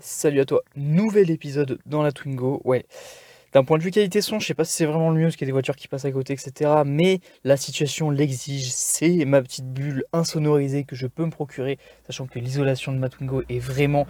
Salut à toi, nouvel épisode dans la Twingo. Ouais, d'un point de vue qualité son, je sais pas si c'est vraiment le mieux parce qu'il y a des voitures qui passent à côté, etc. Mais la situation l'exige. C'est ma petite bulle insonorisée que je peux me procurer, sachant que l'isolation de ma Twingo est vraiment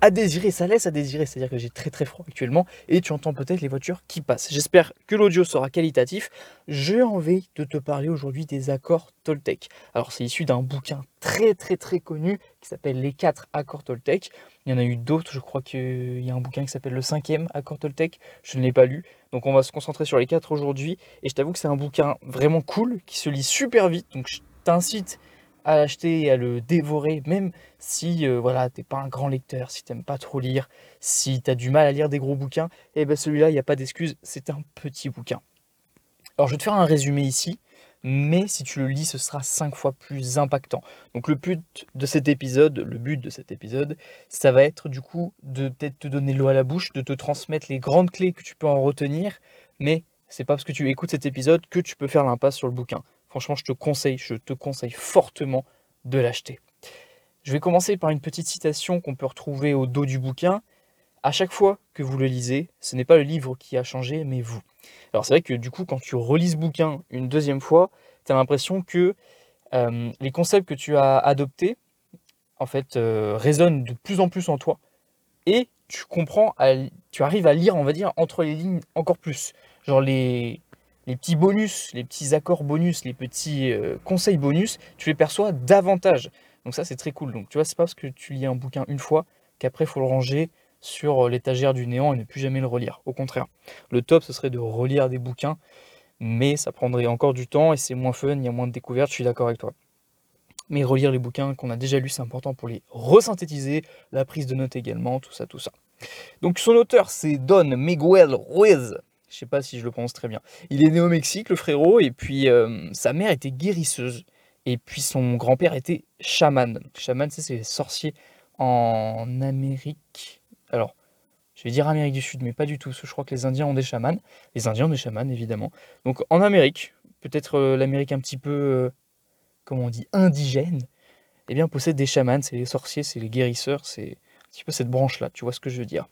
à désirer, ça laisse à désirer, c'est-à-dire que j'ai très très froid actuellement et tu entends peut-être les voitures qui passent. J'espère que l'audio sera qualitatif. J'ai envie de te parler aujourd'hui des accords Toltec. Alors c'est issu d'un bouquin très très très connu qui s'appelle Les 4 accords Toltec. Il y en a eu d'autres, je crois qu'il y a un bouquin qui s'appelle Le 5e accord Toltec, je ne l'ai pas lu. Donc on va se concentrer sur les 4 aujourd'hui et je t'avoue que c'est un bouquin vraiment cool qui se lit super vite. Donc je t'incite à l'acheter et à le dévorer, même si euh, voilà, t'es pas un grand lecteur, si t'aimes pas trop lire, si tu as du mal à lire des gros bouquins, et eh ben celui-là, il n'y a pas d'excuse, c'est un petit bouquin. Alors je vais te faire un résumé ici, mais si tu le lis, ce sera cinq fois plus impactant. Donc le but de cet épisode, le but de cet épisode, ça va être du coup de peut-être te donner l'eau à la bouche, de te transmettre les grandes clés que tu peux en retenir, mais c'est pas parce que tu écoutes cet épisode que tu peux faire l'impasse sur le bouquin. Franchement, je te conseille, je te conseille fortement de l'acheter. Je vais commencer par une petite citation qu'on peut retrouver au dos du bouquin. À chaque fois que vous le lisez, ce n'est pas le livre qui a changé, mais vous. Alors c'est vrai que du coup, quand tu relis ce bouquin une deuxième fois, tu as l'impression que euh, les concepts que tu as adoptés, en fait, euh, résonnent de plus en plus en toi. Et tu comprends, tu arrives à lire, on va dire, entre les lignes encore plus. Genre les, les petits bonus, les petits accords bonus, les petits euh, conseils bonus, tu les perçois davantage. Donc ça, c'est très cool. Donc tu vois, c'est pas parce que tu lis un bouquin une fois qu'après, il faut le ranger sur euh, l'étagère du néant et ne plus jamais le relire. Au contraire, le top, ce serait de relire des bouquins, mais ça prendrait encore du temps et c'est moins fun, il y a moins de découvertes, je suis d'accord avec toi. Mais relire les bouquins qu'on a déjà lus, c'est important pour les resynthétiser, la prise de notes également, tout ça, tout ça. Donc son auteur, c'est Don Miguel Ruiz. Je sais pas si je le prononce très bien. Il est né au Mexique, le frérot, et puis euh, sa mère était guérisseuse. Et puis son grand-père était chaman. Chaman, c'est les sorciers en Amérique. Alors, je vais dire Amérique du Sud, mais pas du tout. Je crois que les Indiens ont des chamans. Les Indiens ont des chamans, évidemment. Donc en Amérique, peut-être euh, l'Amérique un petit peu, euh, comment on dit, indigène, eh bien, possède des chamans. C'est les sorciers, c'est les guérisseurs, c'est un petit peu cette branche-là. Tu vois ce que je veux dire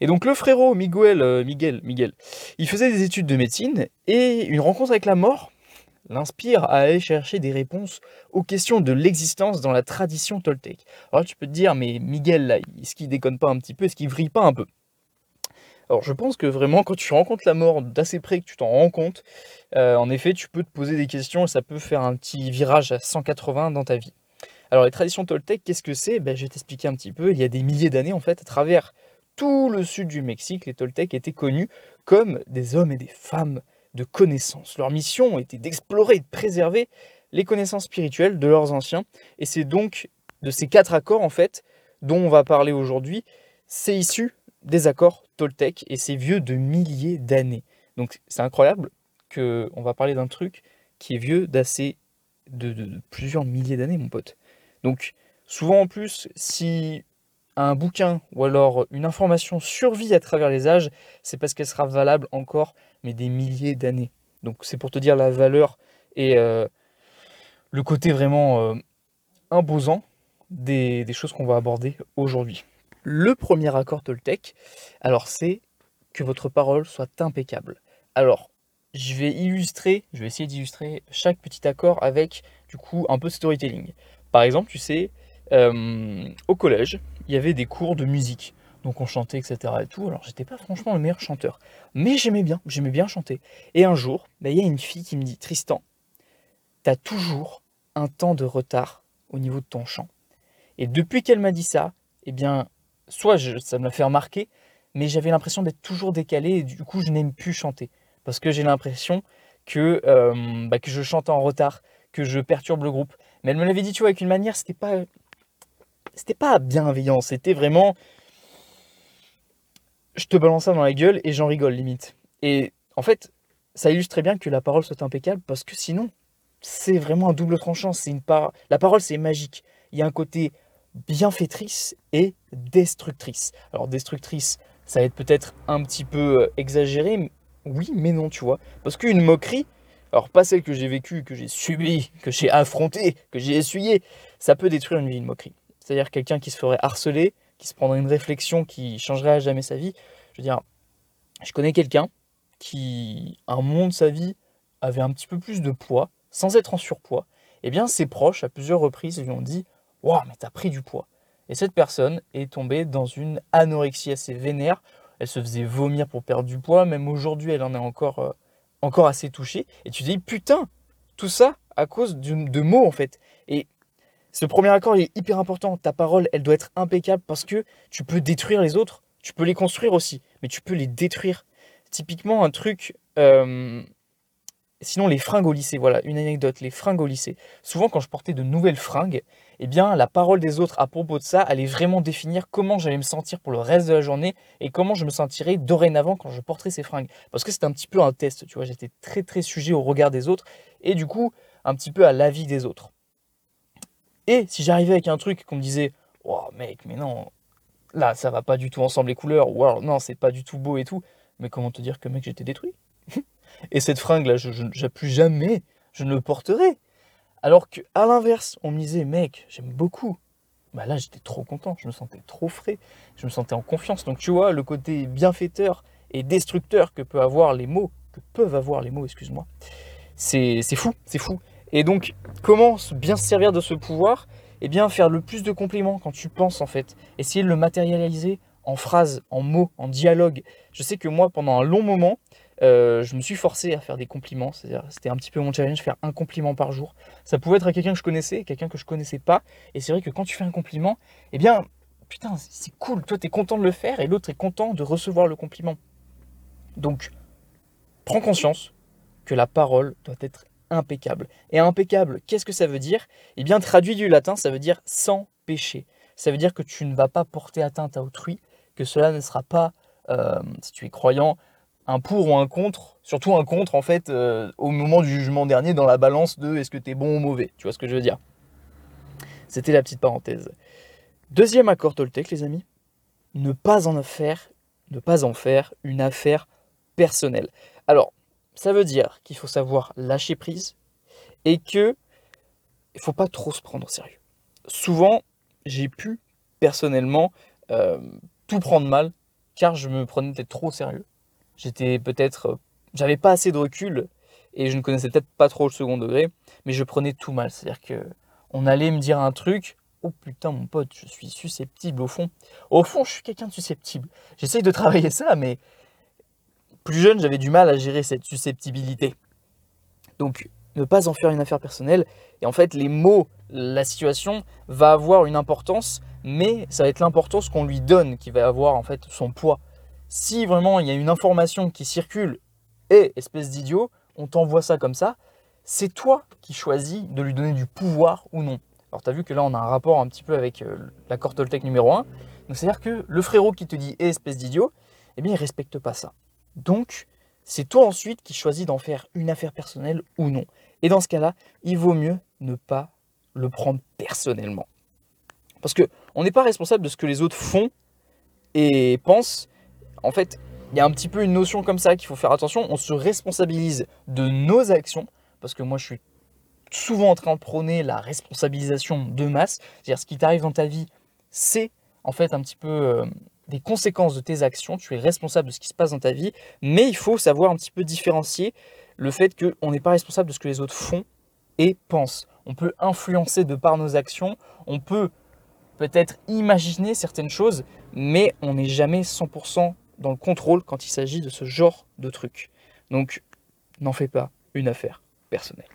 et donc le frérot Miguel, euh, Miguel, Miguel, il faisait des études de médecine et une rencontre avec la mort l'inspire à aller chercher des réponses aux questions de l'existence dans la tradition toltèque. Alors tu peux te dire, mais Miguel, est-ce qu'il déconne pas un petit peu? Est-ce qu'il vrille pas un peu? Alors je pense que vraiment quand tu rencontres la mort d'assez près que tu t'en rends compte, euh, en effet tu peux te poser des questions et ça peut faire un petit virage à 180 dans ta vie. Alors les traditions toltèques, qu'est-ce que c'est? Ben, Je vais t'expliquer un petit peu. Il y a des milliers d'années en fait à travers tout le sud du Mexique, les Toltecs étaient connus comme des hommes et des femmes de connaissance. Leur mission était d'explorer et de préserver les connaissances spirituelles de leurs anciens. Et c'est donc de ces quatre accords, en fait, dont on va parler aujourd'hui. C'est issu des accords Toltecs et c'est vieux de milliers d'années. Donc c'est incroyable qu'on va parler d'un truc qui est vieux d'assez de, plusieurs milliers d'années, mon pote. Donc souvent en plus, si un bouquin ou alors une information survit à travers les âges, c'est parce qu'elle sera valable encore, mais des milliers d'années. Donc c'est pour te dire la valeur et euh, le côté vraiment euh, imposant des, choses qu'on va aborder aujourd'hui. Le premier accord Toltec, alors c'est que votre parole soit impeccable. Alors, je vais illustrer, je vais essayer d'illustrer chaque petit accord avec du coup un peu de storytelling. Par exemple, tu sais, euh, au collège, il y avait des cours de musique. Donc on chantait, etc. Et tout. Alors j'étais pas franchement le meilleur chanteur. Mais j'aimais bien, j'aimais bien chanter. Et un jour, bah, il y a une fille qui me dit Tristan, t'as toujours un temps de retard au niveau de ton chant. Et depuis qu'elle m'a dit ça, eh bien, soit ça me l'a fait remarquer, mais j'avais l'impression d'être toujours décalé et du coup je n'aime plus chanter. Parce que j'ai l'impression que, euh, bah, que je chante en retard, que je perturbe le groupe. Mais elle me l'avait dit, tu vois, avec une manière, c'était pas c'était pas bienveillant, c'était vraiment. Je te balance ça dans la gueule et j'en rigole limite. Et en fait, ça illustre très bien que la parole soit impeccable parce que sinon, c'est vraiment un double tranchant. C'est une par... La parole, c'est magique. Il y a un côté bienfaitrice et destructrice. Alors, destructrice, ça va être peut-être un petit peu euh, exagéré, oui, mais non, tu vois. Parce qu'une moquerie, alors pas celle que j'ai vécue, que j'ai subie, que j'ai affrontée, que j'ai essuyée, ça peut détruire une vie, une moquerie. C'est-à-dire quelqu'un qui se ferait harceler, qui se prendrait une réflexion qui changerait à jamais sa vie. Je veux dire, je connais quelqu'un qui, à un moment de sa vie, avait un petit peu plus de poids, sans être en surpoids. Eh bien, ses proches, à plusieurs reprises, lui ont dit Waouh, mais t'as pris du poids. Et cette personne est tombée dans une anorexie assez vénère. Elle se faisait vomir pour perdre du poids. Même aujourd'hui, elle en est encore, euh, encore assez touchée. Et tu dis Putain, tout ça à cause de mots, en fait. Et ce premier accord est hyper important. Ta parole, elle doit être impeccable parce que tu peux détruire les autres. Tu peux les construire aussi, mais tu peux les détruire. Typiquement, un truc. Euh, sinon, les fringues au lycée. Voilà, une anecdote. Les fringues au lycée. Souvent, quand je portais de nouvelles fringues, eh bien, la parole des autres à propos de ça allait vraiment définir comment j'allais me sentir pour le reste de la journée et comment je me sentirais dorénavant quand je porterais ces fringues. Parce que c'était un petit peu un test, tu vois. J'étais très, très sujet au regard des autres et du coup, un petit peu à l'avis des autres. Et si j'arrivais avec un truc qu'on me disait, oh mec, mais non, là ça va pas du tout ensemble les couleurs, ou alors non, c'est pas du tout beau et tout, mais comment te dire que mec, j'étais détruit Et cette fringue là, je, je, plus jamais, je ne le porterai. Alors que à l'inverse, on me disait, mec, j'aime beaucoup. Bah là, j'étais trop content, je me sentais trop frais, je me sentais en confiance. Donc tu vois, le côté bienfaiteur et destructeur que peut avoir les mots, que peuvent avoir les mots, excuse-moi, c'est fou, c'est fou. Et donc, comment bien se servir de ce pouvoir Eh bien, faire le plus de compliments quand tu penses, en fait. Essayer de le matérialiser en phrases, en mots, en dialogue. Je sais que moi, pendant un long moment, euh, je me suis forcé à faire des compliments. C'était un petit peu mon challenge, faire un compliment par jour. Ça pouvait être à quelqu'un que je connaissais, quelqu'un que je connaissais pas. Et c'est vrai que quand tu fais un compliment, eh bien, putain, c'est cool. Toi, tu es content de le faire et l'autre est content de recevoir le compliment. Donc, prends conscience que la parole doit être impeccable. Et impeccable, qu'est-ce que ça veut dire? Eh bien, traduit du latin, ça veut dire sans péché. Ça veut dire que tu ne vas pas porter atteinte à autrui, que cela ne sera pas, euh, si tu es croyant, un pour ou un contre, surtout un contre en fait, euh, au moment du jugement dernier dans la balance de est-ce que tu es bon ou mauvais. Tu vois ce que je veux dire? C'était la petite parenthèse. Deuxième accord Toltec, les amis, ne pas en faire, ne pas en faire une affaire personnelle. Alors, ça veut dire qu'il faut savoir lâcher prise et que il faut pas trop se prendre au sérieux. Souvent, j'ai pu personnellement euh, tout prendre mal car je me prenais peut-être trop au sérieux. J'étais peut-être, euh, j'avais pas assez de recul et je ne connaissais peut-être pas trop le second degré, mais je prenais tout mal. C'est-à-dire que on allait me dire un truc, oh putain mon pote, je suis susceptible au fond. Au fond, je suis quelqu'un de susceptible. J'essaye de travailler ça, mais plus jeune, j'avais du mal à gérer cette susceptibilité. Donc, ne pas en faire une affaire personnelle. Et en fait, les mots, la situation va avoir une importance, mais ça va être l'importance qu'on lui donne qui va avoir en fait son poids. Si vraiment il y a une information qui circule et espèce d'idiot, on t'envoie ça comme ça, c'est toi qui choisis de lui donner du pouvoir ou non. Alors tu as vu que là on a un rapport un petit peu avec euh, l'accord Toltec numéro 1. Donc c'est-à-dire que le frérot qui te dit eh, espèce d'idiot, eh bien il respecte pas ça. Donc, c'est toi ensuite qui choisis d'en faire une affaire personnelle ou non. Et dans ce cas-là, il vaut mieux ne pas le prendre personnellement. Parce que on n'est pas responsable de ce que les autres font et pensent. En fait, il y a un petit peu une notion comme ça qu'il faut faire attention. On se responsabilise de nos actions. Parce que moi, je suis souvent en train de prôner la responsabilisation de masse. C'est-à-dire, ce qui t'arrive dans ta vie, c'est en fait un petit peu euh, des conséquences de tes actions, tu es responsable de ce qui se passe dans ta vie, mais il faut savoir un petit peu différencier le fait qu'on n'est pas responsable de ce que les autres font et pensent. On peut influencer de par nos actions, on peut peut-être imaginer certaines choses, mais on n'est jamais 100% dans le contrôle quand il s'agit de ce genre de trucs. Donc, n'en fais pas une affaire personnelle.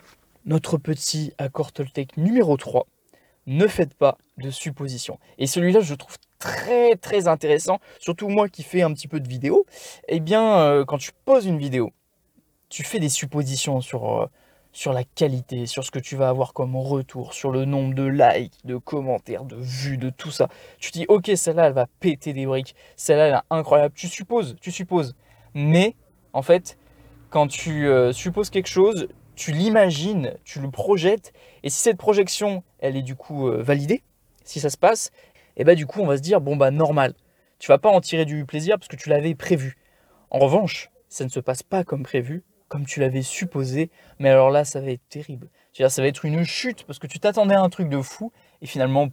Notre petit accord Toltec numéro 3, ne faites pas de suppositions. Et celui-là, je trouve très très intéressant, surtout moi qui fais un petit peu de vidéo. Eh bien, euh, quand tu poses une vidéo, tu fais des suppositions sur, euh, sur la qualité, sur ce que tu vas avoir comme retour, sur le nombre de likes, de commentaires, de vues, de tout ça. Tu te dis, ok, celle-là, elle va péter des briques, celle-là, elle est incroyable. Tu supposes, tu supposes. Mais, en fait, quand tu euh, supposes quelque chose, tu l'imagines, tu le projettes, et si cette projection, elle est du coup validée, si ça se passe, et bah du coup on va se dire, bon bah normal, tu vas pas en tirer du plaisir parce que tu l'avais prévu. En revanche, ça ne se passe pas comme prévu, comme tu l'avais supposé, mais alors là ça va être terrible. dire, ça va être une chute parce que tu t'attendais à un truc de fou, et finalement,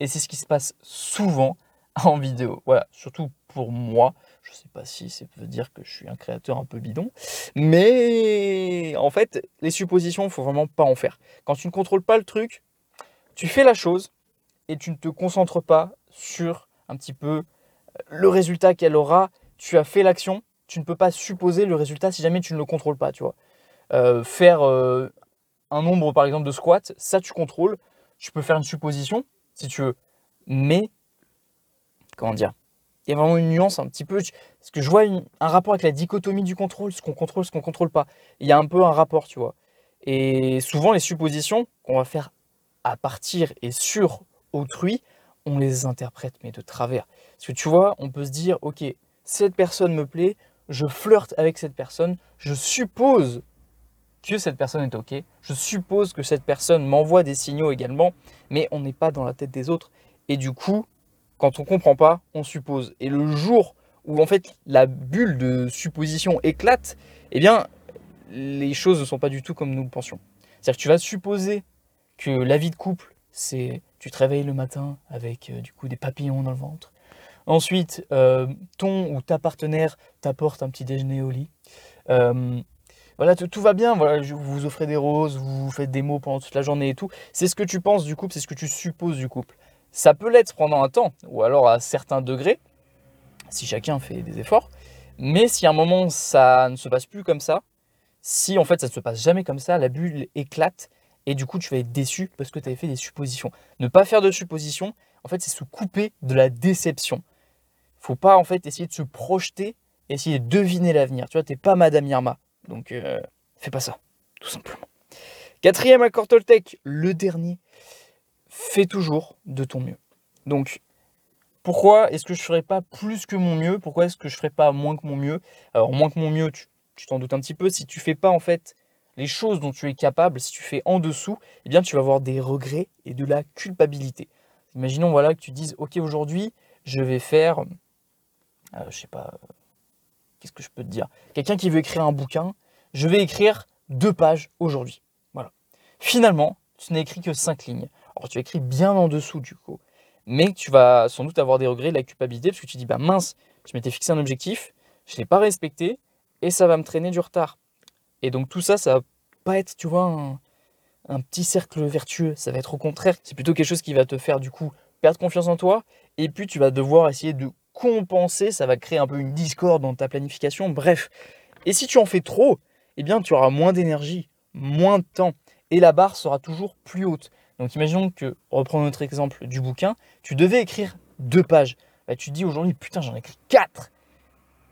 et c'est ce qui se passe souvent en vidéo. Voilà, surtout pour moi. Je sais pas si ça veut dire que je suis un créateur un peu bidon, mais en fait, les suppositions, il faut vraiment pas en faire. Quand tu ne contrôles pas le truc, tu fais la chose et tu ne te concentres pas sur un petit peu le résultat qu'elle aura. Tu as fait l'action, tu ne peux pas supposer le résultat si jamais tu ne le contrôles pas, tu vois. Euh, faire euh, un nombre par exemple de squats, ça tu contrôles. Tu peux faire une supposition si tu veux, mais comment dire Il y a vraiment une nuance un petit peu. Parce que je vois un rapport avec la dichotomie du contrôle, ce qu'on contrôle, ce qu'on contrôle pas. Il y a un peu un rapport, tu vois. Et souvent les suppositions qu'on va faire à partir et sur autrui, on les interprète mais de travers. Parce que tu vois, on peut se dire, ok, cette personne me plaît, je flirte avec cette personne, je suppose que cette personne est OK. Je suppose que cette personne m'envoie des signaux également, mais on n'est pas dans la tête des autres. Et du coup, quand on ne comprend pas, on suppose. Et le jour où en fait la bulle de supposition éclate, eh bien, les choses ne sont pas du tout comme nous le pensions. C'est-à-dire que tu vas supposer que la vie de couple, c'est tu te réveilles le matin avec euh, du coup des papillons dans le ventre. Ensuite, euh, ton ou ta partenaire t'apporte un petit déjeuner au lit. Euh, voilà, tout, va bien, voilà, vous vous offrez des roses, vous vous faites des mots pendant toute la journée et tout. C'est ce que tu penses du couple, c'est ce que tu supposes du couple. Ça peut l'être pendant un temps, ou alors à certains degrés, si chacun fait des efforts. Mais si à un moment ça ne se passe plus comme ça, si en fait ça ne se passe jamais comme ça, la bulle éclate et du coup tu vas être déçu parce que tu avais fait des suppositions. Ne pas faire de suppositions, en fait c'est se couper de la déception. Faut pas en fait essayer de se projeter, essayer de deviner l'avenir. Tu vois, t'es pas Madame Irma. Donc, euh, fais pas ça, tout simplement. Quatrième accord Toltec, le dernier. Fais toujours de ton mieux. Donc, pourquoi est-ce que je ferais pas plus que mon mieux? Pourquoi est-ce que je ferais pas moins que mon mieux? Alors, moins que mon mieux, tu t'en doutes un petit peu. Si tu fais pas, en fait, les choses dont tu es capable, si tu fais en dessous, eh bien, tu vas avoir des regrets et de la culpabilité. Imaginons, voilà, que tu dises, OK, aujourd'hui, je vais faire, euh, je sais pas, qu'est-ce que je peux te dire? Quelqu'un qui veut écrire un bouquin, je vais écrire deux pages aujourd'hui. Voilà. Finalement, tu n'as écrit que cinq lignes. Alors tu as écrit bien en dessous du coup. Mais tu vas sans doute avoir des regrets, de la culpabilité, parce que tu dis, bah mince, je m'étais fixé un objectif, je ne l'ai pas respecté, et ça va me traîner du retard. Et donc tout ça, ça va pas être, tu vois, un, petit cercle vertueux. Ça va être au contraire, c'est plutôt quelque chose qui va te faire du coup perdre confiance en toi, et puis tu vas devoir essayer de compenser, ça va créer un peu une discorde dans ta planification, bref. Et si tu en fais trop, eh bien tu auras moins d'énergie, moins de temps, et la barre sera toujours plus haute. Donc imaginons que, reprends notre exemple du bouquin, tu devais écrire deux pages. Bah, tu dis aujourd'hui, putain, j'en ai écrit quatre.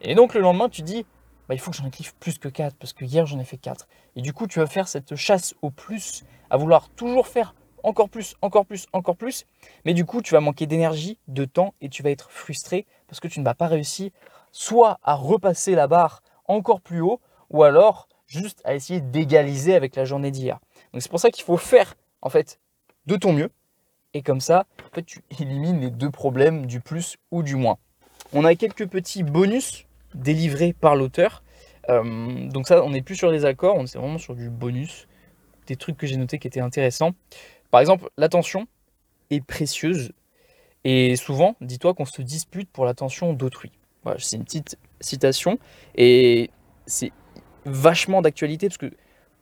Et donc le lendemain, tu dis, bah, il faut que j'en écrive plus que quatre, parce que hier j'en ai fait quatre. Et du coup, tu vas faire cette chasse au plus, à vouloir toujours faire encore plus, encore plus, encore plus. Mais du coup, tu vas manquer d'énergie, de temps et tu vas être frustré parce que tu ne vas pas réussir soit à repasser la barre encore plus haut ou alors juste à essayer d'égaliser avec la journée d'hier. Donc c'est pour ça qu'il faut faire en fait de ton mieux et comme ça, en fait, tu élimines les deux problèmes du plus ou du moins. On a quelques petits bonus délivrés par l'auteur. Euh, donc ça, on n'est plus sur les accords, on est vraiment sur du bonus, des trucs que j'ai notés qui étaient intéressants. Par exemple, l'attention est précieuse et souvent, dis-toi qu'on se dispute pour l'attention d'autrui. Voilà, c'est une petite citation et c'est vachement d'actualité parce que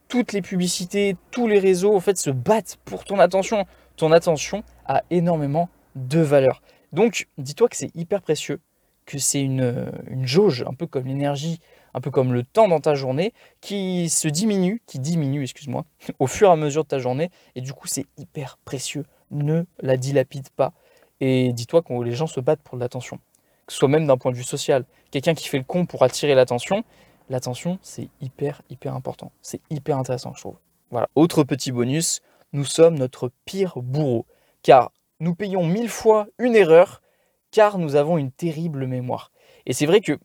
toutes les publicités, tous les réseaux en fait se battent pour ton attention. Ton attention a énormément de valeur. Donc, dis-toi que c'est hyper précieux, que c'est une, jauge, un peu comme l'énergie un peu comme le temps dans ta journée, qui se diminue, qui diminue, excuse-moi, au fur et à mesure de ta journée. Et du coup, c'est hyper précieux. Ne la dilapide pas. Et dis-toi que les gens se battent pour l'attention. Que soit même d'un point de vue social. Quelqu'un qui fait le con pour attirer l'attention, l'attention, c'est hyper, hyper important. C'est hyper intéressant, je trouve. Voilà. Autre petit bonus, nous sommes notre pire bourreau. Car nous payons mille fois une erreur, car nous avons une terrible mémoire. Et c'est vrai que,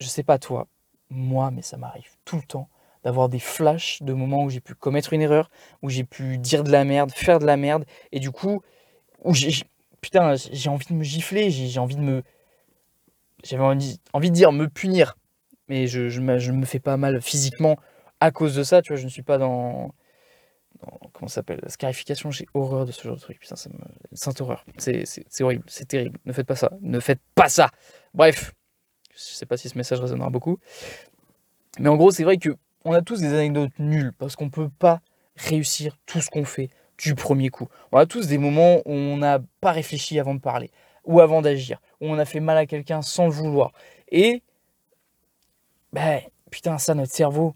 je sais pas toi, moi, mais ça m'arrive tout le temps d'avoir des flashs de moments où j'ai pu commettre une erreur, où j'ai pu dire de la merde, faire de la merde, et du coup, où j'ai, putain, j'ai envie de me gifler, j'ai envie de me, j'avais envie, de dire me punir, mais je, me, fais pas mal physiquement à cause de ça, tu vois, je ne suis pas dans, comment ça s'appelle Scarification, j'ai horreur de ce genre de truc. Putain, ça me... Sainte horreur. C'est horrible, c'est terrible. Ne faites pas ça. Ne faites pas ça. Bref, je sais pas si ce message résonnera beaucoup. Mais en gros, c'est vrai que on a tous des anecdotes nulles parce qu'on peut pas réussir tout ce qu'on fait du premier coup. On a tous des moments où on n'a pas réfléchi avant de parler ou avant d'agir, où on a fait mal à quelqu'un sans le vouloir. Et ben putain, ça, notre cerveau,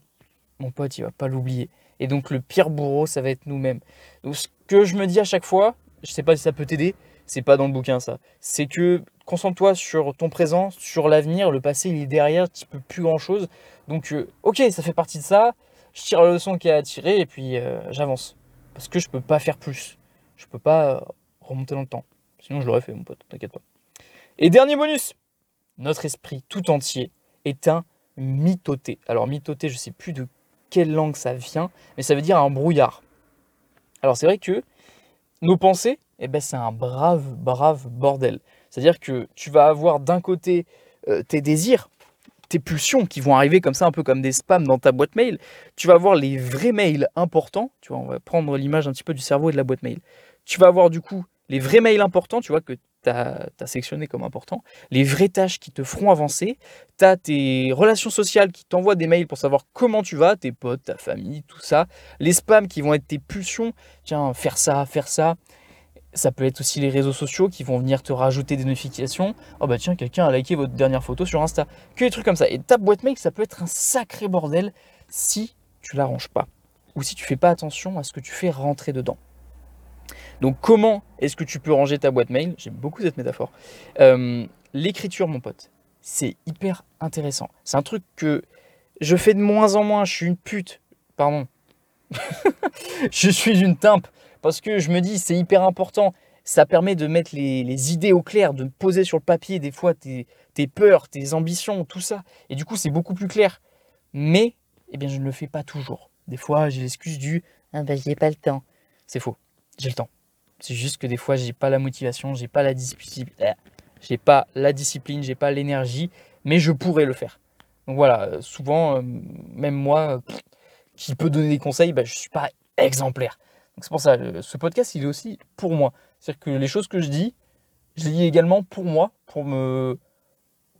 mon pote, il va pas l'oublier. Et donc le pire bourreau, ça va être nous-mêmes. Donc ce que je me dis à chaque fois, je sais pas si ça peut t'aider, c'est pas dans le bouquin ça. C'est que concentre-toi sur ton présent, sur l'avenir, le passé il est derrière, tu peux plus grand chose. Donc euh, ok, ça fait partie de ça, je tire la leçon qu'il y a à et puis euh, j'avance. Parce que je peux pas faire plus. Je peux pas euh, remonter dans le temps. Sinon je l'aurais fait mon pote, t'inquiète pas. Et dernier bonus, notre esprit tout entier est un mitoté. Alors mitoté, je sais plus de quelle langue ça vient, mais ça veut dire un brouillard. Alors c'est vrai que nos pensées, eh ben, c'est un brave, brave bordel. C'est-à-dire que tu vas avoir d'un côté euh, tes désirs, tes pulsions qui vont arriver comme ça, un peu comme des spams dans ta boîte mail. Tu vas avoir les vrais mails importants. Tu vois, on va prendre l'image un petit peu du cerveau et de la boîte mail. Tu vas avoir du coup les vrais mails importants, tu vois, que tu as, sectionné comme important, les vraies tâches qui te feront avancer, tu as tes relations sociales qui t'envoient des mails pour savoir comment tu vas, tes potes, ta famille, tout ça, les spams qui vont être tes pulsions, tiens, faire ça, faire ça. Ça peut être aussi les réseaux sociaux qui vont venir te rajouter des notifications. Oh bah tiens, quelqu'un a liké votre dernière photo sur Insta. Que des trucs comme ça. Et ta boîte mail, ça peut être un sacré bordel si tu l'arranges pas. Ou si tu fais pas attention à ce que tu fais rentrer dedans. Donc comment est-ce que tu peux ranger ta boîte mail? J'aime beaucoup cette métaphore. Euh, l'écriture, mon pote, c'est hyper intéressant. C'est un truc que je fais de moins en moins. Je suis une pute. Pardon. je suis une timpe. Parce que je me dis, c'est hyper important. Ça permet de mettre les, idées au clair, de poser sur le papier des fois tes, tes peurs, tes ambitions, tout ça. Et du coup, c'est beaucoup plus clair. Mais, eh bien, je ne le fais pas toujours. Des fois, j'ai l'excuse du Ah ben, j'ai pas le temps. C'est faux. J'ai le temps. C'est juste que des fois, j'ai pas la motivation, j'ai pas la discipline, j'ai pas pas l'énergie, mais je pourrais le faire. Donc voilà, euh, souvent, euh, même moi, qui peut donner des conseils, bah, je suis pas exemplaire. Donc c'est pour ça, ce podcast, il est aussi pour moi. C'est-à-dire que les choses que je dis, je les dis également pour moi, pour me,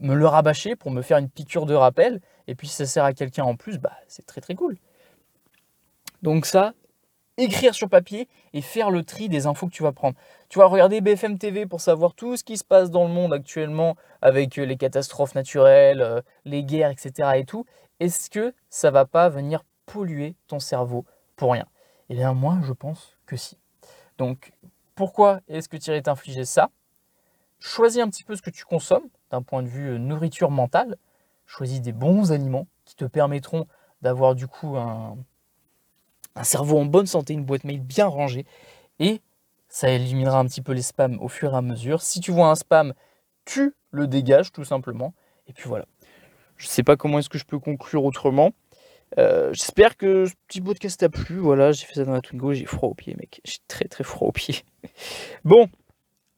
me le rabâcher, pour me faire une piqûre de rappel. Et puis si ça sert à quelqu'un en plus, bah, c'est très très cool. Donc ça, écrire sur papier et faire le tri des infos que tu vas prendre. Tu vas regarder BFM TV pour savoir tout ce qui se passe dans le monde actuellement avec euh, les catastrophes naturelles, euh, les guerres, etc. et tout. Est-ce que ça va pas venir polluer ton cerveau pour rien? Eh bien moi je pense que si. Donc pourquoi est-ce que tu irais t'infliger ça? Choisis un petit peu ce que tu consommes d'un point de vue euh, nourriture mentale. Choisis des bons aliments qui te permettront d'avoir du coup un, un cerveau en bonne santé, une boîte mail bien rangée, et ça éliminera un petit peu les spams au fur et à mesure. Si tu vois un spam, tu le dégages tout simplement, et puis voilà. Je ne sais pas comment est-ce que je peux conclure autrement. Euh, j'espère que ce petit podcast t'a plu. Voilà, j'ai fait ça dans la Twingo, j'ai froid aux pieds, mec. J'ai très très froid aux pieds. bon,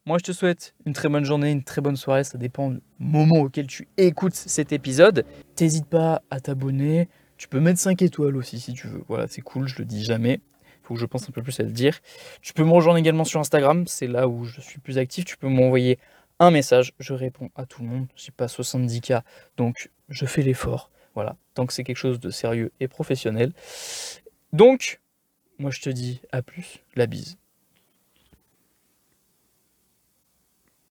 moi je te souhaite une très bonne journée, une très bonne soirée. Ça dépend du moment auquel tu écoutes cet épisode. T'hésites pas à t'abonner, tu peux mettre 5 étoiles aussi si tu veux. Voilà, c'est cool, je le dis jamais. Il faut que je pense un peu plus à le dire. Tu peux me rejoindre également sur Instagram, c'est là où je suis plus actif. Tu peux m'envoyer un message, je réponds à tout le monde. Je pas 70K, donc je fais l'effort. Voilà, tant que c'est quelque chose de sérieux et professionnel. Donc, moi je te dis à plus, la bise.